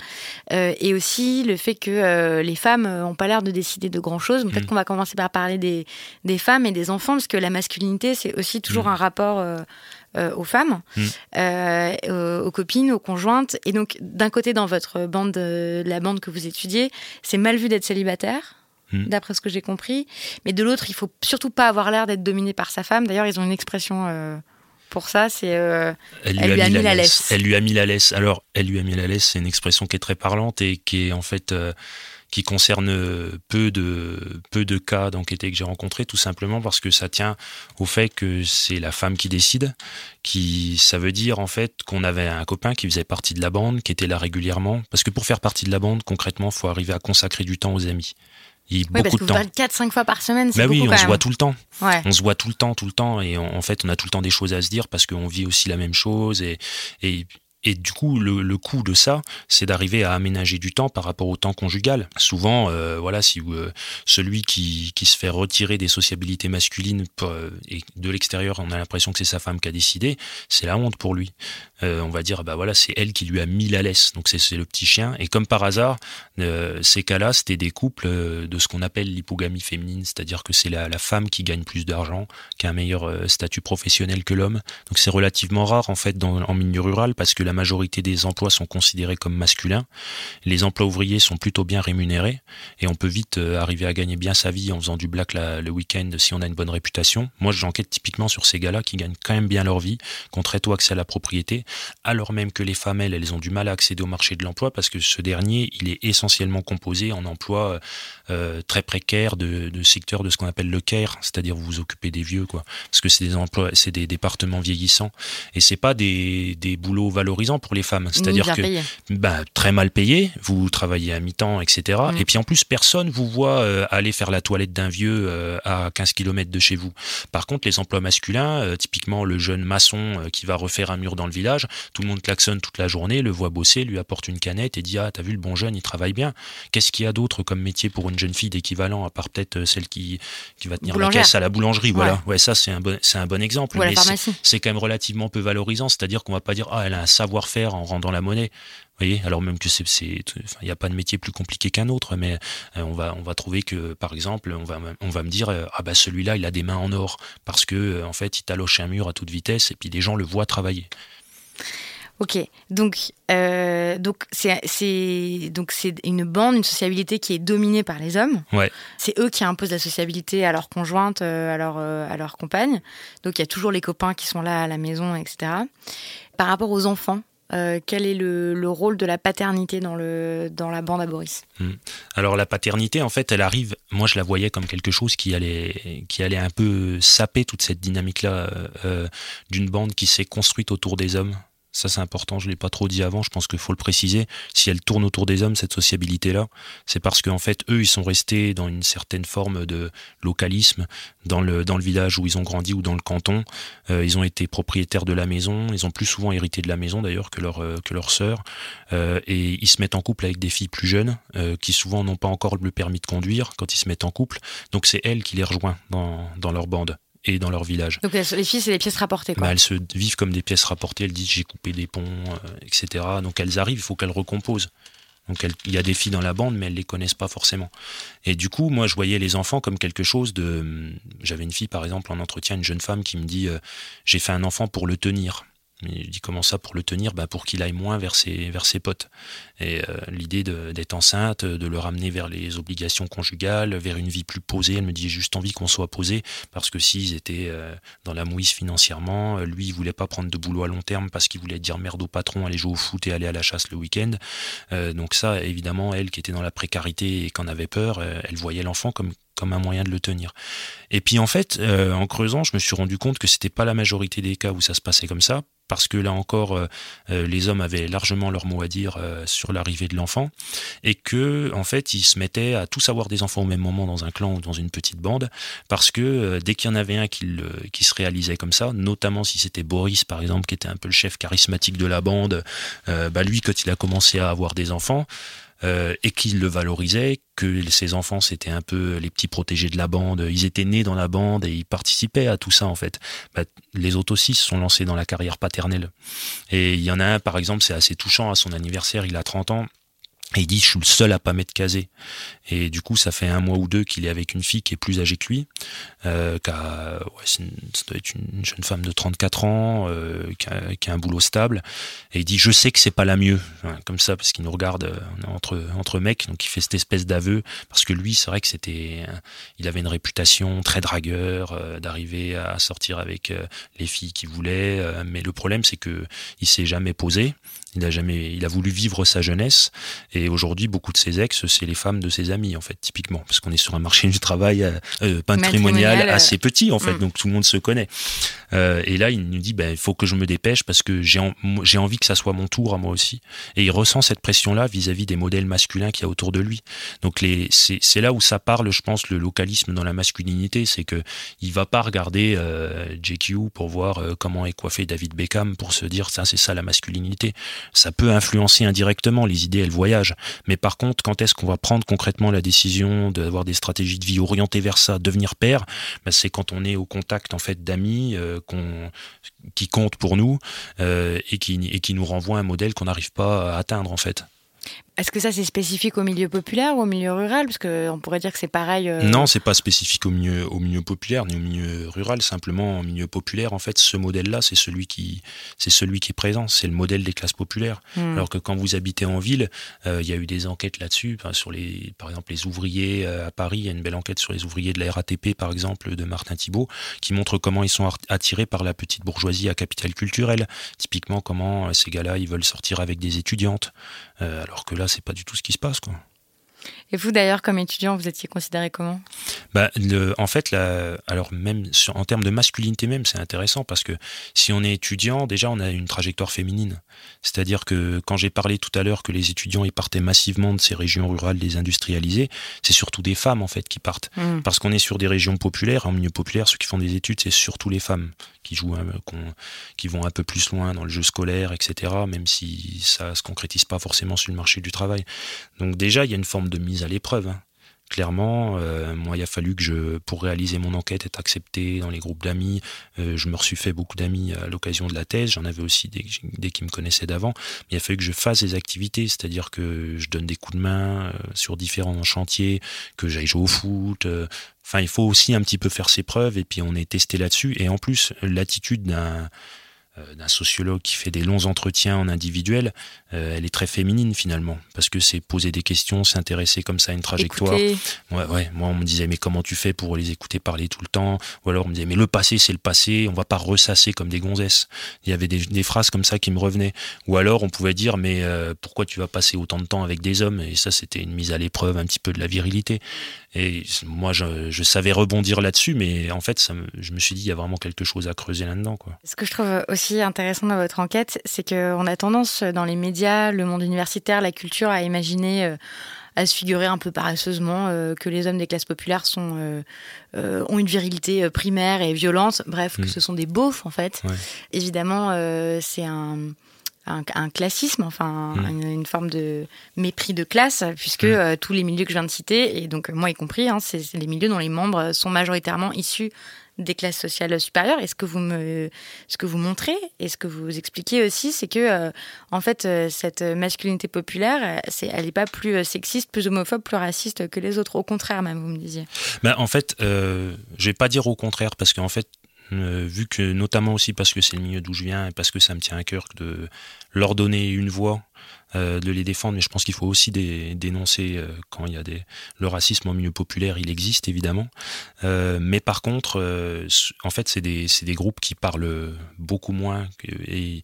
et aussi le fait que les femmes n'ont pas l'air de décider de grand-chose. Peut-être mmh. qu'on va commencer par parler des, des femmes et des enfants, parce que la masculinité, c'est aussi toujours mmh. un rapport... Aux femmes, mmh. euh, aux copines, aux conjointes. Et donc, d'un côté, dans votre bande, la bande que vous étudiez, c'est mal vu d'être célibataire. Mmh. d'après ce que j'ai compris. Mais de l'autre, il faut surtout pas avoir l'air d'être dominé par sa femme. D'ailleurs, ils ont une expression euh, pour ça, c'est euh, elle, lui elle, lui a, mis, la, laisse. laisse. Elle lui a mis la laisse. Alors, elle lui a mis la laisse, c'est une expression qui est très parlante et qui est en fait euh, qui concerne peu de peu de cas d'enquêtés que j'ai rencontrés, tout simplement parce que ça tient au fait que c'est la femme qui décide. Qui ça veut dire en fait qu'on avait un copain qui faisait partie de la bande, qui était là régulièrement. Parce que pour faire partie de la bande, concrètement, faut arriver à consacrer du temps aux amis. Il oui, beaucoup parce que de temps. 4-5 fois par semaine, c'est bah beaucoup oui, on quand se même. voit tout le temps. Ouais. On se voit tout le temps, tout le temps, et en fait, on a tout le temps des choses à se dire parce qu'on vit aussi la même chose et, et et du coup, le, le coût de ça, c'est d'arriver à aménager du temps par rapport au temps conjugal. Souvent, euh, voilà, si euh, celui qui, qui, se fait retirer des sociabilités masculines euh, et de l'extérieur, on a l'impression que c'est sa femme qui a décidé, c'est la honte pour lui. on va dire, bah voilà, c'est elle qui lui a mis la laisse. Donc c'est le petit chien. Et comme par hasard, ces cas-là, c'était des couples de ce qu'on appelle l'hypogamie féminine, c'est-à-dire que c'est la, femme qui gagne plus d'argent, qui a un meilleur statut professionnel que l'homme. Donc c'est relativement rare en fait en milieu rural parce que la majorité des emplois sont considérés comme masculins. Les emplois ouvriers sont plutôt bien rémunérés et on peut vite arriver à gagner bien sa vie en faisant du black le week-end si on a une bonne réputation. Moi, j'enquête typiquement sur ces gars-là qui gagnent quand même bien leur vie, qui ont très tôt accès à la propriété alors même que les femmes, elles, ont du mal à accéder au marché de l'emploi parce que ce dernier, il est essentiellement composé en emplois euh, très précaires de, de secteurs de ce qu'on appelle le care, c'est-à-dire vous vous occupez des vieux, quoi. Parce que c'est des emplois, c'est des départements vieillissants et c'est pas des, des boulots valorisants pour les femmes. C'est-à-dire que bah, très mal payé, vous travaillez à mi-temps, etc. Mm. Et puis en plus, personne vous voit euh, aller faire la toilette d'un vieux euh, à 15 km de chez vous. Par contre, les emplois masculins, typiquement le jeune maçon qui va refaire un mur dans le village, tout le monde klaxonne toute la journée, le voit bosser, lui apporte une canette et dit Ah, t'as vu le bon jeune, il travaille bien. Qu'est-ce qu'il y a d'autre comme métier pour une jeune fille d'équivalent, à part peut-être euh, celle qui, qui va tenir la caisse à la boulangerie Voilà, ouais, ça c'est un, bon, un bon exemple. mais c'est, quand même relativement peu valorisant, c'est-à-dire qu'on va pas dire Ah, elle a un savoir-faire en rendant la monnaie. Vous voyez, alors même que c'est, il n'y a pas de métier plus compliqué qu'un autre, mais euh, on va, on va trouver que, par exemple, on va, on va me dire, euh, ah bah celui-là, il a des mains en or, parce que, en fait, il taloche un mur à toute vitesse, et puis les gens le voient travailler. Ok, donc euh, donc c'est donc c'est une bande, une sociabilité qui est dominée par les hommes. Ouais. C'est eux qui imposent la sociabilité à leur conjointe, euh, à leur euh, à leur compagne. Donc il y a toujours les copains qui sont là à la maison, etc. Par rapport aux enfants, quel est le, le, rôle de la paternité dans, la bande à Boris? Hmm. Alors la paternité, en fait, elle arrive, moi je la voyais comme quelque chose qui allait, qui allait un peu saper toute cette dynamique-là d'une bande qui s'est construite autour des hommes. Ça, c'est important. Je ne l'ai pas trop dit avant. Je pense qu'il faut le préciser. Si elle tourne autour des hommes, cette sociabilité-là, c'est parce qu'en fait, eux, ils sont restés dans une certaine forme de localisme dans le, village où ils ont grandi ou dans le canton. Euh, ils ont été propriétaires de la maison. Ils ont plus souvent hérité de la maison, d'ailleurs, que leur, euh, sœur. Euh, et ils se mettent en couple avec des filles plus jeunes, qui souvent n'ont pas encore le permis de conduire quand ils se mettent en couple. Donc, c'est elle qui les rejoint dans leur bande et dans leur village. Donc les filles, c'est des pièces rapportées. Quoi. Bah, elles se vivent comme des pièces rapportées, elles disent j'ai coupé des ponts, euh, etc. Donc elles arrivent, il faut qu'elles recomposent. Donc il y a des filles dans la bande, mais elles les connaissent pas forcément. Et du coup, moi, je voyais les enfants comme quelque chose de. J'avais une fille, par exemple, en entretien, une jeune femme qui me dit euh, j'ai fait un enfant pour le tenir. Mais je dis comment ça pour le tenir? Bah Pour qu'il aille moins vers ses, potes. Et euh, l'idée d'être enceinte, de le ramener vers les obligations conjugales, vers une vie plus posée, elle me dit j'ai juste envie qu'on soit posé, parce que s'ils étaient euh, dans la mouise financièrement, euh, lui il voulait pas prendre de boulot à long terme parce qu'il voulait dire merde au patron, aller jouer au foot et aller à la chasse le week-end. donc ça, évidemment, elle qui était dans la précarité et qui en avait peur, elle voyait l'enfant comme comme un moyen de le tenir. Et puis en fait, en creusant, je me suis rendu compte que c'était pas la majorité des cas où ça se passait comme ça, parce que là encore, euh, euh, les hommes avaient largement leur mot à dire euh, sur l'arrivée de l'enfant, et que en fait, ils se mettaient à tous avoir des enfants au même moment dans un clan ou dans une petite bande, parce que dès qu'il y en avait un qui, qui se réalisait comme ça, notamment si c'était Boris par exemple, qui était un peu le chef charismatique de la bande, bah lui, quand il a commencé à avoir des enfants, euh, et qu'il le valorisait, que ses enfants c'était un peu les petits protégés de la bande, ils étaient nés dans la bande et ils participaient à tout ça en fait. Bah, les autres aussi se sont lancés dans la carrière paternelle. Et il y en a un par exemple, c'est assez touchant, à son anniversaire, il a 30 ans, et il dit, je suis le seul à pas m'être casé. Et du coup, ça fait un mois ou deux qu'il est avec une fille qui est plus âgée que lui, euh, qui a, ouais, ça doit être une jeune femme de 34 ans, euh, qui, a, qui, a, un boulot stable. Et il dit, je sais que c'est pas la mieux, comme ça, parce qu'il nous regarde euh, entre entre mecs, donc il fait cette espèce d'aveu, parce que lui, c'est vrai que c'était, il avait une réputation très dragueur, euh, d'arriver à sortir avec euh, les filles qu'il voulait, mais le problème, c'est que il s'est jamais posé. Il a jamais, il a voulu vivre sa jeunesse et aujourd'hui beaucoup de ses ex c'est les femmes de ses amis en fait typiquement parce qu'on est sur un marché du travail euh, euh patrimonial assez petit en fait mm. donc tout le monde se connaît. Euh, et là il nous dit ben il faut que je me dépêche parce que j'ai j'ai envie que ça soit mon tour à moi aussi et il ressent cette pression là vis-à-vis des modèles masculins qu'il y a autour de lui. Donc les c'est là où ça parle je pense le localisme dans la masculinité c'est que il va pas regarder euh, JQ pour voir euh, comment est coiffé David Beckham pour se dire ça c'est ça la masculinité. Ça peut influencer indirectement. Les idées, elles voyagent. Mais par contre, quand est-ce qu'on va prendre concrètement la décision d'avoir des stratégies de vie orientées vers ça, devenir père? Ben, C'est quand on est au contact en fait d'amis euh, qui comptent pour nous euh, et, qui, et qui nous renvoient un modèle qu'on n'arrive pas à atteindre en fait. Est-ce que ça c'est spécifique au milieu populaire ou au milieu rural? Parce qu'on pourrait dire que c'est pareil. Euh... Non, c'est pas spécifique au milieu, au milieu populaire ni au milieu rural. Simplement, au milieu populaire, en fait, ce modèle-là, c'est celui qui, c'est celui qui est présent. C'est le modèle des classes populaires. Hmm. Alors que quand vous habitez en ville, euh, il y a eu des enquêtes là-dessus, sur les, par exemple, les ouvriers euh, à Paris. Il y a une belle enquête sur les ouvriers de la RATP, par exemple, de Martin Thibault, qui montre comment ils sont attirés par la petite bourgeoisie à capital culturel. Typiquement, comment euh, ces gars-là, ils veulent sortir avec des étudiantes, alors que là, c'est pas du tout ce qui se passe. Quoi. Et vous d'ailleurs, comme étudiant, vous étiez considéré comment? Bah, En fait, alors même en termes de masculinité même, c'est intéressant parce que si on est étudiant, déjà on a une trajectoire féminine. C'est-à-dire que quand j'ai parlé tout à l'heure que les étudiants ils partaient massivement de ces régions rurales désindustrialisées, c'est surtout des femmes en fait qui partent. Mmh. Parce qu'on est sur des régions populaires, en milieu populaire, ceux qui font des études, c'est surtout les femmes qui jouent, qui vont un peu plus loin dans le jeu scolaire, etc. Même si ça se concrétise pas forcément sur le marché du travail. Donc déjà, il y a une forme de mise à l'épreuve. Hein. Clairement, euh, moi, il a fallu que je, pour réaliser mon enquête, être accepté dans les groupes d'amis. Euh, je me suis fait beaucoup d'amis à l'occasion de la thèse. J'en avais aussi des, des, qui me connaissaient d'avant. Mais il a fallu que je fasse des activités, c'est-à-dire que je donne des coups de main euh, sur différents chantiers, que j'aille jouer au foot. Enfin, il faut aussi un petit peu faire ses preuves. Et puis, on est testé là-dessus. Et en plus, l'attitude d'un d'un sociologue qui fait des longs entretiens en individuel, euh, elle est très féminine finalement, parce que c'est poser des questions, s'intéresser comme ça à une trajectoire. Ouais, ouais, moi on me disait mais comment tu fais pour les écouter parler tout le temps? Ou alors on me disait mais le passé c'est le passé, on va pas ressasser comme des gonzesses. Il y avait des, phrases comme ça qui me revenaient. Ou alors on pouvait dire mais euh, pourquoi tu vas passer autant de temps avec des hommes? Et ça c'était une mise à l'épreuve un petit peu de la virilité. Et moi je, je savais rebondir là-dessus, mais en fait ça je me suis dit il y a vraiment quelque chose à creuser là-dedans. Quoi. Ce que je trouve aussi intéressant dans votre enquête, c'est qu'on a tendance dans les médias, le monde universitaire, la culture, à imaginer, euh, à se figurer un peu paresseusement euh, que les hommes des classes populaires sont, euh, ont une virilité primaire et violente, bref, que mm. ce sont des beaufs en fait. Évidemment, c'est un, un, classisme, enfin mm. une, forme de mépris de classe, puisque mm. tous les milieux que je viens de citer, et donc moi y compris, hein, c'est les milieux dont les membres sont majoritairement issus des classes sociales supérieures. Et ce que vous me, ce que vous montrez et ce que vous expliquez aussi, c'est que euh, en fait euh, cette masculinité populaire, c'est, elle n'est pas plus euh, sexiste, plus homophobe, plus raciste que les autres. Au contraire, même, vous me disiez. Ben, en fait, je vais pas dire au contraire parce qu'en fait, vu que notamment aussi parce que c'est le milieu d'où je viens et parce que ça me tient à cœur de leur donner une voix euh, de les défendre, mais je pense qu'il faut aussi dénoncer euh, quand il y a des... Le racisme en milieu populaire, il existe évidemment. Euh, mais par contre, en fait, c'est des, des, groupes qui parlent beaucoup moins et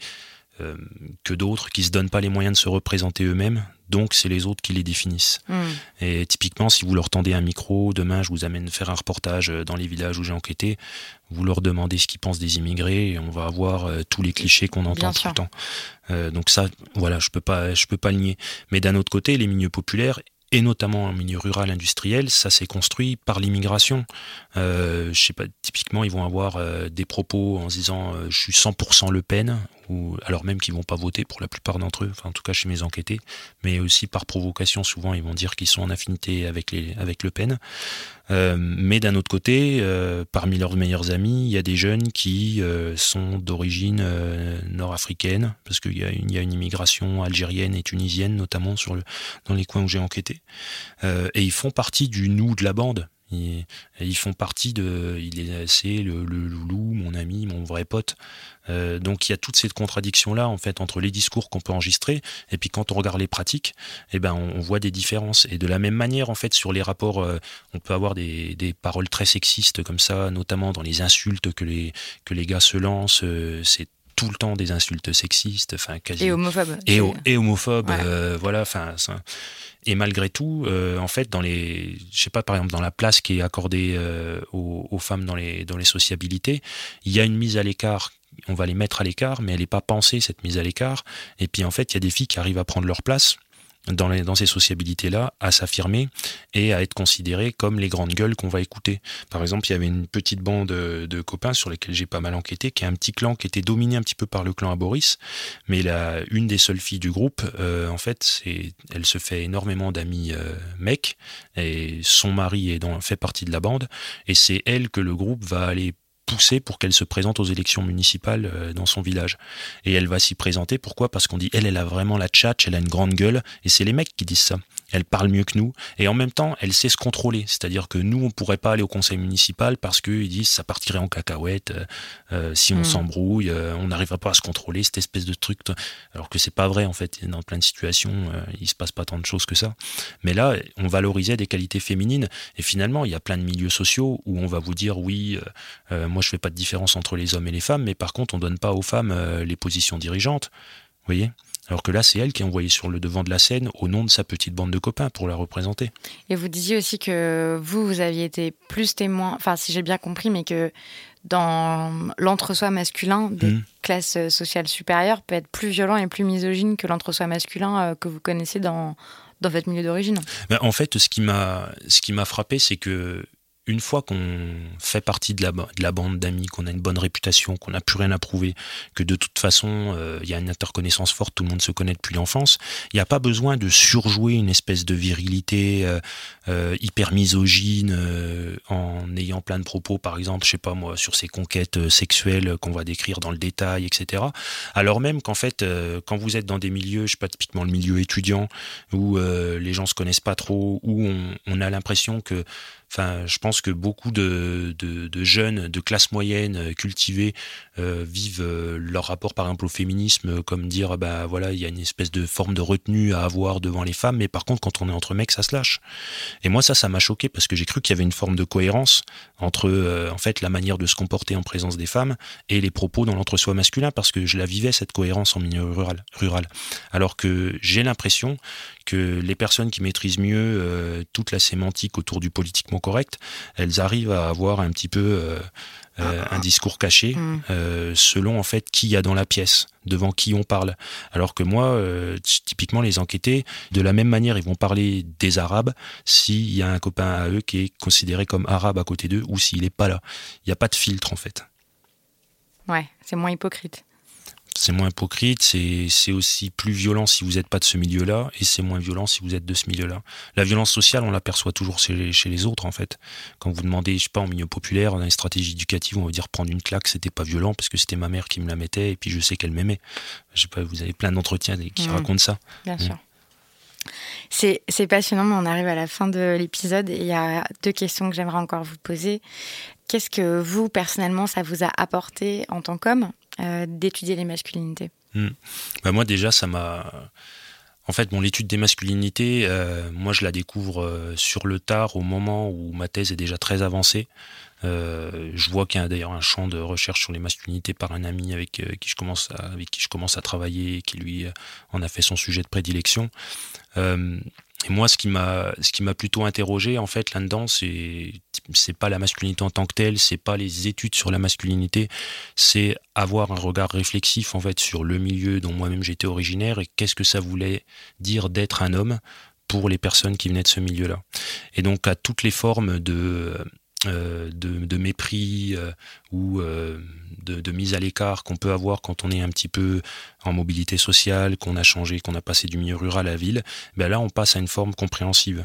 euh, que d'autres qui se donnent pas les moyens de se représenter eux-mêmes. Donc c'est les autres qui les définissent. Hmm. Et typiquement, si vous leur tendez un micro, demain je vous amène faire un reportage euh, dans les villages où j'ai enquêté, vous leur demandez ce qu'ils pensent des immigrés et on va avoir euh, tous les clichés qu'on entend tout le temps. donc ça, voilà, je peux pas, je peux pas le nier. Mais d'un autre côté, les milieux populaires et notamment en milieu rural industriel, ça s'est construit par l'immigration. Euh, je sais pas, typiquement, ils vont avoir euh, des propos en se disant euh, je suis 100% Le Pen, ou alors même qu'ils vont pas voter pour la plupart d'entre eux, en tout cas chez mes enquêtés, mais aussi par provocation, souvent ils vont dire qu'ils sont en affinité avec, avec Le Pen. Euh, mais d'un autre côté, euh, parmi leurs meilleurs amis, il y a des jeunes qui euh, sont d'origine nord-africaine, parce qu'il y, a une, immigration algérienne et tunisienne, notamment dans les coins où j'ai enquêté. et ils font partie du nous de la bande. Ils, ils font partie de. Il est c'est le, loulou, mon ami, mon vrai pote. Euh, donc il y a toute cette contradiction là en fait entre les discours qu'on peut enregistrer et puis quand on regarde les pratiques, eh ben on, voit des différences. Et de la même manière en fait sur les rapports, euh, on peut avoir des, des, paroles très sexistes comme ça, notamment dans les insultes que les que les gars se lancent. Euh, tout le temps des insultes sexistes, enfin quasi et homophobes. Et, et homophobes, voilà, enfin. Et malgré tout, euh, en fait, dans les, je sais pas, par exemple, dans la place qui est accordée euh, aux, aux, femmes dans les, dans les sociabilités, il y a une mise à l'écart. On va les mettre à l'écart, mais elle n'est pas pensée, cette mise à l'écart. Et puis, en fait, il y a des filles qui arrivent à prendre leur place dans, les, dans ces sociabilités-là à s'affirmer et à être considérés comme les grandes gueules qu'on va écouter. Par exemple, il y avait une petite bande de copains sur lesquels j'ai pas mal enquêté, qui est un petit clan qui était dominé un petit peu par le clan Aboris, mais la, une des seules filles du groupe, euh, en fait, elle se fait énormément d'amis euh, mecs, et son mari est dans, fait partie de la bande, et c'est elle que le groupe va aller pousser pour qu'elle se présente aux élections municipales euh, dans son village. Et elle va s'y présenter. Pourquoi? Parce qu'on dit elle, elle a vraiment la tchatch, elle a une grande gueule. Et c'est les mecs qui disent ça. Elle parle mieux que nous. Et en même temps, elle sait se contrôler. C'est-à-dire que nous, on pourrait pas aller au conseil municipal parce qu'ils disent ça partirait en cacahuète euh, euh, si on hmm. s'embrouille, on n'arriverait pas à se contrôler, cette espèce de truc. Alors que c'est pas vrai en fait. Dans plein de situations, il se passe pas tant de choses que ça. Mais là, on valorisait des qualités féminines. Et finalement, il y a plein de milieux sociaux où on va vous dire oui, moi je fais pas de différence entre les hommes et les femmes, mais par contre on donne pas aux femmes euh, les positions dirigeantes. Vous voyez? Alors que là, c'est elle qui est envoyée sur le devant de la scène au nom de sa petite bande de copains pour la représenter. Et vous disiez aussi que vous, vous aviez été plus témoin, enfin si j'ai bien compris, mais que dans l'entre-soi masculin des mmh. classes sociales supérieures peut être plus violent et plus misogyne que l'entre-soi masculin euh, que vous connaissez dans, dans votre milieu d'origine. Ben, en fait, ce qui m'a frappé, c'est que une fois qu'on fait partie de la, de la bande d'amis, qu'on a une bonne réputation, qu'on n'a plus rien à prouver, que de toute façon, euh, il y a une interconnaissance forte, tout le monde se connaît depuis l'enfance, il n'y a pas besoin de surjouer une espèce de virilité euh, euh, hyper misogyne en ayant plein de propos, par exemple, je sais pas moi, sur ces conquêtes sexuelles qu'on va décrire dans le détail, etc. Alors même qu'en fait, quand vous êtes dans des milieux, je sais pas, typiquement le milieu étudiant, où les gens se connaissent pas trop, où on a l'impression que Enfin, je pense que beaucoup de, jeunes de classe moyenne euh, cultivés euh, vivent euh, leur rapport par exemple au féminisme comme dire bah voilà il y a une espèce de forme de retenue à avoir devant les femmes, mais par contre quand on est entre mecs ça se lâche. Et moi ça ça m'a choqué parce que j'ai cru qu'il y avait une forme de cohérence entre en fait la manière de se comporter en présence des femmes et les propos dans l'entre-soi masculin parce que je la vivais cette cohérence en milieu rural. rural. Alors que j'ai l'impression que les personnes qui maîtrisent mieux toute la sémantique autour du politiquement correct, elles arrivent à avoir un petit peu euh, euh, un discours caché mm. selon en fait qui y a dans la pièce, devant qui on parle. Alors que moi, typiquement les enquêtés, de la même manière, ils vont parler des Arabes s'il y a un copain à eux qui est considéré comme arabe à côté d'eux ou s'il n'est pas là. Il n'y a pas de filtre en fait. Ouais, c'est moins hypocrite c'est moins hypocrite, c'est aussi plus violent si vous n'êtes pas de ce milieu-là, et c'est moins violent si vous êtes de ce milieu-là. La violence sociale, on l'aperçoit toujours chez les, chez les, autres, en fait. Quand vous demandez, je sais pas, en milieu populaire, dans les stratégies éducatives, on va dire prendre une claque, c'était pas violent, parce que c'était ma mère qui me la mettait, et puis je sais qu'elle m'aimait. Je sais pas, vous avez plein d'entretiens qui mmh. racontent ça. Bien mmh. sûr. C'est passionnant, mais on arrive à la fin de l'épisode et il y a deux questions que j'aimerais encore vous poser. Qu'est-ce que vous, personnellement, ça vous a apporté en tant qu'homme? Euh, d'étudier les masculinités hmm. bah Moi, déjà, ça m'a. En fait, bon, l'étude des masculinités, euh, moi, je la découvre euh, sur le tard, au moment où ma thèse est déjà très avancée. je vois qu'il y a d'ailleurs un champ de recherche sur les masculinités par un ami avec qui je commence à, avec qui je commence à travailler et qui lui en a fait son sujet de prédilection. Et moi, ce qui m'a, ce qui m'a plutôt interrogé en fait là-dedans, c'est, c'est pas la masculinité en tant que telle, c'est pas les études sur la masculinité, c'est avoir un regard réflexif en fait sur le milieu dont moi-même j'étais originaire et qu'est-ce que ça voulait dire d'être un homme pour les personnes qui venaient de ce milieu-là. Et donc à toutes les formes de euh, de, mépris euh, ou euh, de, mise à l'écart qu'on peut avoir quand on est un petit peu en mobilité sociale, qu'on a changé, qu'on a passé du milieu rural à la ville, ben là on passe à une forme compréhensive.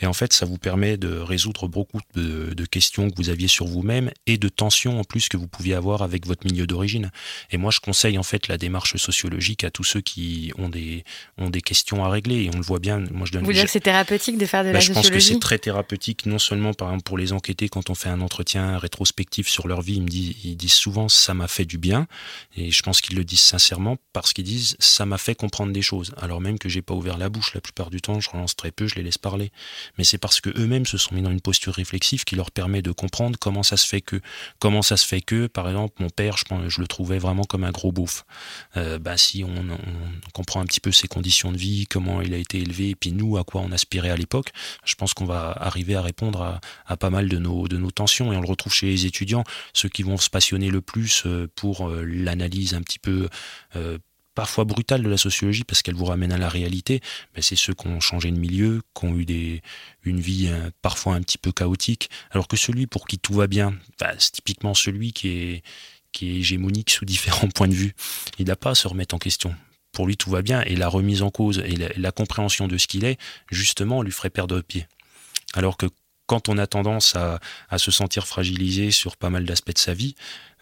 Et en fait, ça vous permet de résoudre beaucoup de, questions que vous aviez sur vous-même et de tensions en plus que vous pouviez avoir avec votre milieu d'origine. Et moi, je conseille en fait la démarche sociologique à tous ceux qui ont des, ont des questions à régler. Et on le voit bien. Moi, je donne. Vous dire que c'est thérapeutique de faire de ben, la sociologie Je pense que c'est très thérapeutique, non seulement par exemple pour les enquêtés quand on fait un entretien rétrospectif sur leur vie, ils me disent, souvent ça m'a fait du bien. Et je pense qu'ils le disent sincèrement parce qu'ils disent ça m'a fait comprendre des choses. Alors même que j'ai pas ouvert la bouche la plupart du temps, je relance très peu, je les laisse parler mais c'est parce que eux-mêmes se sont mis dans une posture réflexive qui leur permet de comprendre comment ça se fait que, comment ça se fait que, par exemple, mon père, je, le trouvais vraiment comme un gros beauf. Euh, bah, si on, comprend un petit peu ses conditions de vie, comment il a été élevé, et puis nous, à quoi on aspirait à l'époque, je pense qu'on va arriver à répondre à, pas mal de nos, de nos tensions. Et on le retrouve chez les étudiants, ceux qui vont se passionner le plus euh, pour euh, l'analyse un petit peu parfois brutales de la sociologie parce qu'elles vous ramènent à la réalité, c'est ceux qui ont changé de milieu, qui ont eu des, une vie euh, parfois un petit peu chaotique, alors que celui pour qui tout va bien, bah, c'est typiquement celui qui est, qui est hégémonique sous différents points de vue. Il n'a pas à se remettre en question. Pour lui, tout va bien, et la remise en cause et la, compréhension de ce qu'il est, justement, lui ferait perdre pied. Alors que quand on a tendance à, se sentir fragilisé sur pas mal d'aspects de sa vie,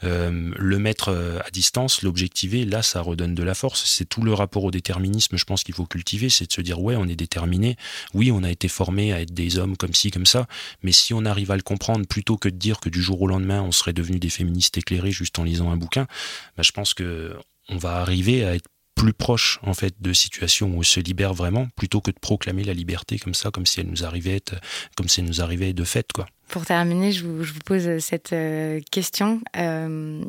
euh, le mettre euh, à distance, l'objectiver, là, ça redonne de la force. C'est tout le rapport au déterminisme, je pense qu'il faut cultiver, c'est de se dire, ouais, on est déterminé, oui, on a été formé à être des hommes comme ci, comme ça, mais si on arrive à le comprendre, plutôt que de dire que du jour au lendemain, on serait devenu des féministes éclairés juste en lisant un bouquin, bah, je pense que on va arriver à être plus proche en fait de situations où on se libère vraiment plutôt que de proclamer la liberté comme ça comme si elle nous arrivait comme si elle nous arrivait de fait quoi. Pour terminer, je vous, pose cette euh, question euh,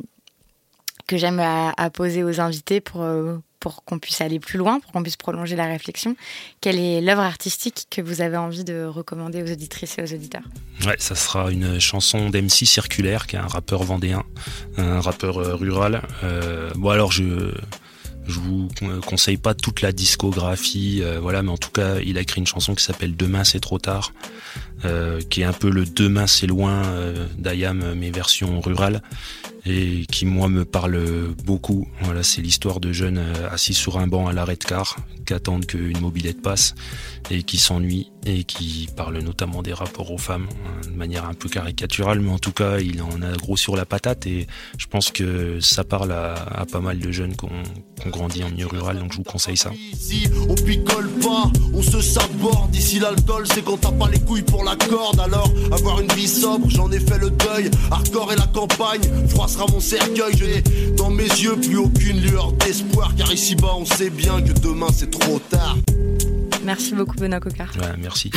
que j'aime à, poser aux invités pour euh, pour qu'on puisse aller plus loin, pour qu'on puisse prolonger la réflexion. Quelle est l'œuvre artistique que vous avez envie de recommander aux auditrices et aux auditeurs? Ouais, ça sera une chanson d'MC Circulaire, qui est un rappeur vendéen, un rappeur rural. bon alors je je vous conseille pas toute la discographie, euh, voilà, mais en tout cas, il a écrit une chanson qui s'appelle Demain c'est trop tard, euh, qui est un peu le Demain c'est loin euh, d'Ayam, mais version rurale, et qui moi me parle beaucoup. Voilà, c'est l'histoire de jeunes assis sur un banc à l'arrêt de car, qui attendent qu'une mobilette passe et qui s'ennuient et qui parle notamment des rapports aux femmes hein, de manière un peu caricaturale, mais en tout cas, il en a gros sur la patate et je pense que ça parle à, pas mal de jeunes qui ont, grandi en milieu rural, donc je vous conseille ça. Ici, on picole pas, on se saborde. Ici, l'alcool, c'est quand t'as pas les couilles pour la corde. Alors, avoir une vie sobre, j'en ai fait le deuil. Hardcore et la campagne, sera mon cercueil. Je n'ai dans mes yeux plus aucune lueur d'espoir, car ici-bas, on sait bien que demain, c'est trop tard. Merci beaucoup, Benoît Coquart. Ouais, merci.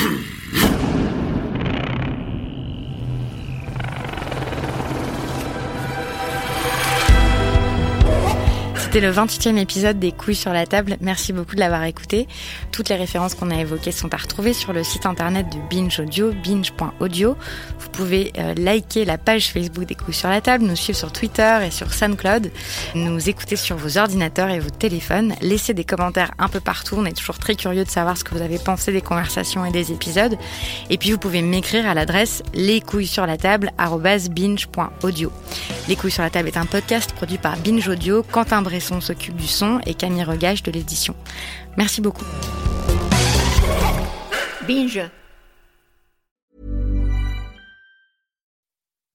C'était le 28e épisode des couilles sur la table. Merci beaucoup de l'avoir écouté. Toutes les références qu'on a évoquées sont à retrouver sur le site internet de Binge Audio, binge.audio. Vous pouvez euh, liker la page Facebook des couilles sur la table, nous suivre sur Twitter et sur SoundCloud, nous écouter sur vos ordinateurs et vos téléphones, laisser des commentaires un peu partout. On est toujours très curieux de savoir ce que vous avez pensé des conversations et des épisodes. Et puis vous pouvez m'écrire à l'adresse les couilles sur la table binge.audio. Les couilles sur la table est un podcast produit par Binge Audio. Quentin Bresson s'occupe du son et Camille Regage de l'édition. Merci beaucoup. Binge.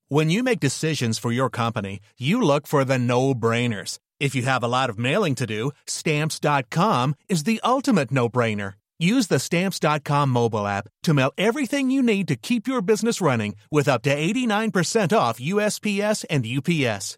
When you make decisions for your company, you look for the no-brainers. If you have a lot of mailing to do, stamps.com is the ultimate no-brainer. Use the stamps.com mobile app to mail everything you need to keep your business running with up to 89% off USPS and UPS.